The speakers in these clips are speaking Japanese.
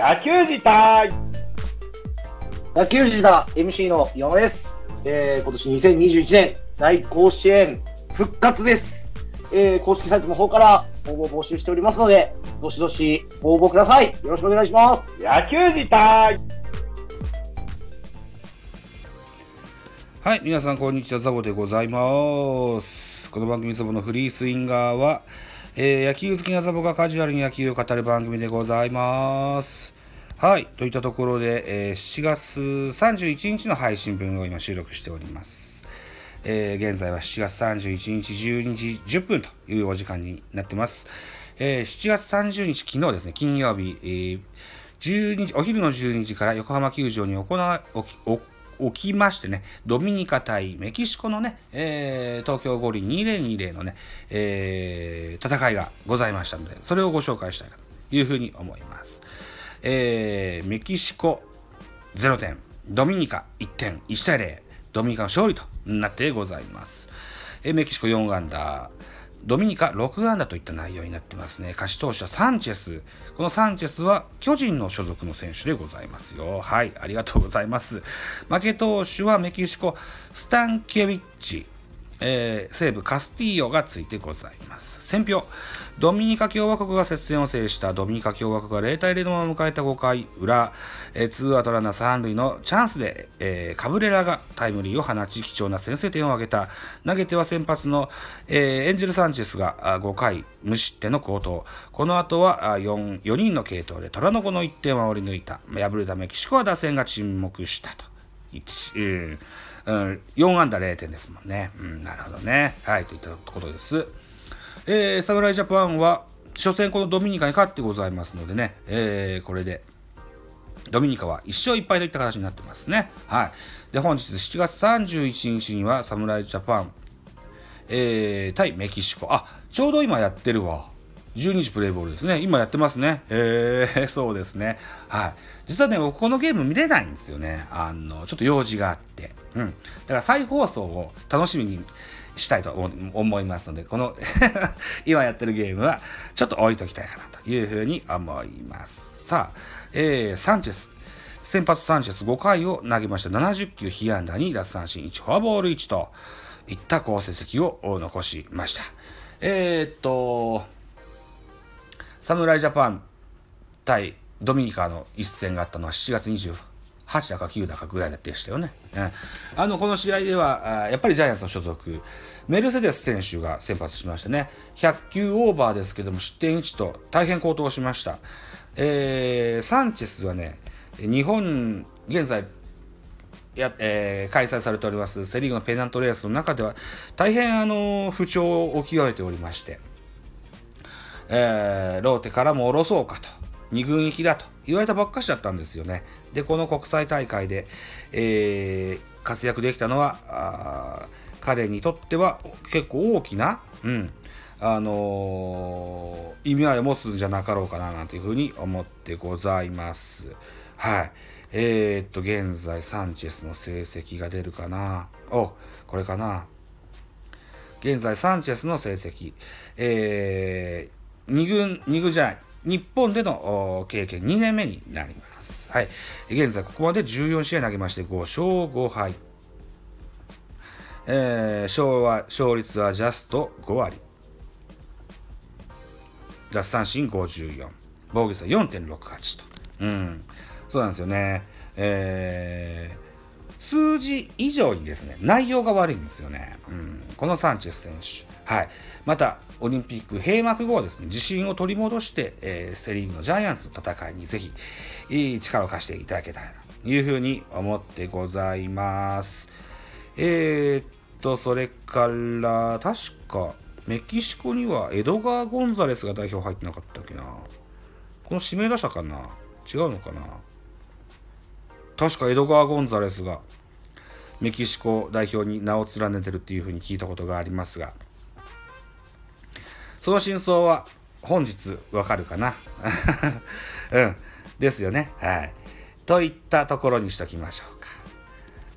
野球自体野球児だ MC の山根です。えー、今年2021年大甲子園復活です。えー、公式サイトの方から応募を募集しておりますので、どしどし応募ください。よろしくお願いします。野球自体はい、皆さんこんにちは、ザボでございます。この番組ザボのフリースインガーは、えー野球好きなザボがカジュアルに野球を語る番組でございます。はい、といったところで、えー7月31日の配信分を今収録しております。えー現在は7月31日12時10分というお時間になってます。えー7月30日、昨日ですね、金曜日、えー12時、お昼の12時から横浜球場に行わ、おきお起きましてね、ドミニカ対メキシコのね、えー東京五輪2020のね、えー戦いがございましたので、それをご紹介したいというふうに思います。えーメキシコ0点、ドミニカ1点、1対0、ドミニカの勝利となってございます。えーメキシコ4アンダー、ドミニカ6安打といった内容になってますね。勝ち投手はサンチェス。このサンチェスは巨人の所属の選手でございますよ。はい、ありがとうございます。負け投手はメキシコ、スタンケビッチ。えー西部カスティーヨがついてございます。選票。ドミニカ共和国が接戦を制したドミニカ共和国が0対0のまま迎えた5回裏、えーツーアウトランナー3塁のチャンスで、えーカブレラがタイムリーを放ち貴重な先制点を挙げた。投げては先発の、えーエンジェル・サンチェスが5回無失点の好投。この後は 4, 4人の継投で虎の子の1点を守り抜いた。敗れたメキシコは打線が沈黙したと。1、うんうん、4安打0点ですもんね。うん、なるほどね。はい、といったことです。えー、侍ジャパンは、初戦このドミニカに勝ってございますのでね、えー、これで、ドミニカは1勝1敗といった形になってますね。はい。で、本日7月31日には、侍ジャパン、えー、対メキシコ。あ、ちょうど今やってるわ。12時プレイボールですね。今やってますね。えー、そうですね。はい。実はね、僕このゲーム見れないんですよね。あの、ちょっと用事があって。うん。だから再放送を楽しみにしたいと思いますので、この 今やってるゲームはちょっと置いときたいかなというふうに思います。さあ、えー、サンチェス。先発サンチェス5回を投げました70球被安打に奪三振1フォアボール1といった好成績を残しました。えー、っと、侍ジャパン対ドミニカの一戦があったのは7月24日8だか9だかぐらいでしたよね。あの、この試合では、やっぱりジャイアンツの所属、メルセデス選手が先発しましてね、100球オーバーですけども、失点1と大変高騰しました。えー、サンチェスはね、日本、現在、やえー開催されておりますセ・リーグのペナントレースの中では大変あの不調を極めておりまして、えーローテからも下ろそうかと、二軍行きだと。言われたばっかしだったんですよね。で、この国際大会で、えー活躍できたのは、彼にとっては結構大きな、うん、あのー意味合いを持つんじゃなかろうかな、なんていうふうに思ってございます。はい。えー、っと、現在、サンチェスの成績が出るかな。お、これかな。現在、サンチェスの成績、えー、2軍、2軍じゃない、日本での経験2年目になります。はい。現在、ここまで14試合投げまして、5勝5敗。えー、勝は勝率はジャスト5割。奪三振54。防御率は4.68と。うん。そうなんですよね。えー、数字以上にですね、内容が悪いんですよね。うん、このサンチェス選手。はい。また、オリンピック閉幕後はですね、自信を取り戻して、えーセ・リーグのジャイアンツの戦いにぜひ、いい力を貸していただけたらというふうに思ってございます。えー、っと、それから、確か、メキシコにはエドガー・ゴンザレスが代表入ってなかったっけな。この指名打者かな違うのかな確かエドガー・ゴンザレスがメキシコ代表に名を連ねてるっていうふうに聞いたことがありますが、その真相は本日わかるかな？うん。ですよね。はい。といったところにしときましょうか。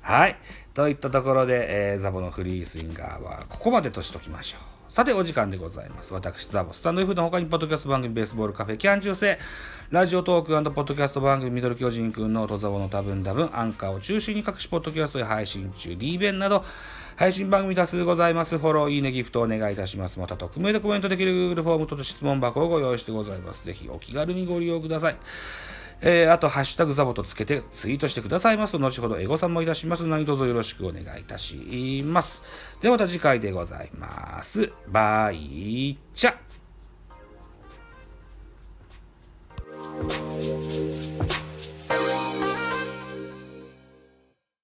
はい。といったところで、えーザボのフリースインガーはここまでとしときましょう。さて、お時間でございます。私、ザボ、スタンド F の他に、ポッドキャスト番組、ベースボールカフェ、キャン中世、ラジオトークポッドキャスト番組、ミドル巨人くんのトザボの多分多分、アンカーを中心に各種ポッドキャストで配信中、D 弁など、配信番組多数ございます。フォロー、いいね、ギフトお願いいたします。また、匿名でコメントできる Google フォームと質問箱をご用意してございます。ぜひお気軽にご利用ください。えー、あと、ハッシュタグザボとつけてツイートしてくださいます、後ほどエゴさんもいたします。何卒よろしくお願いいたします。ではまた次回でございます。バイチャ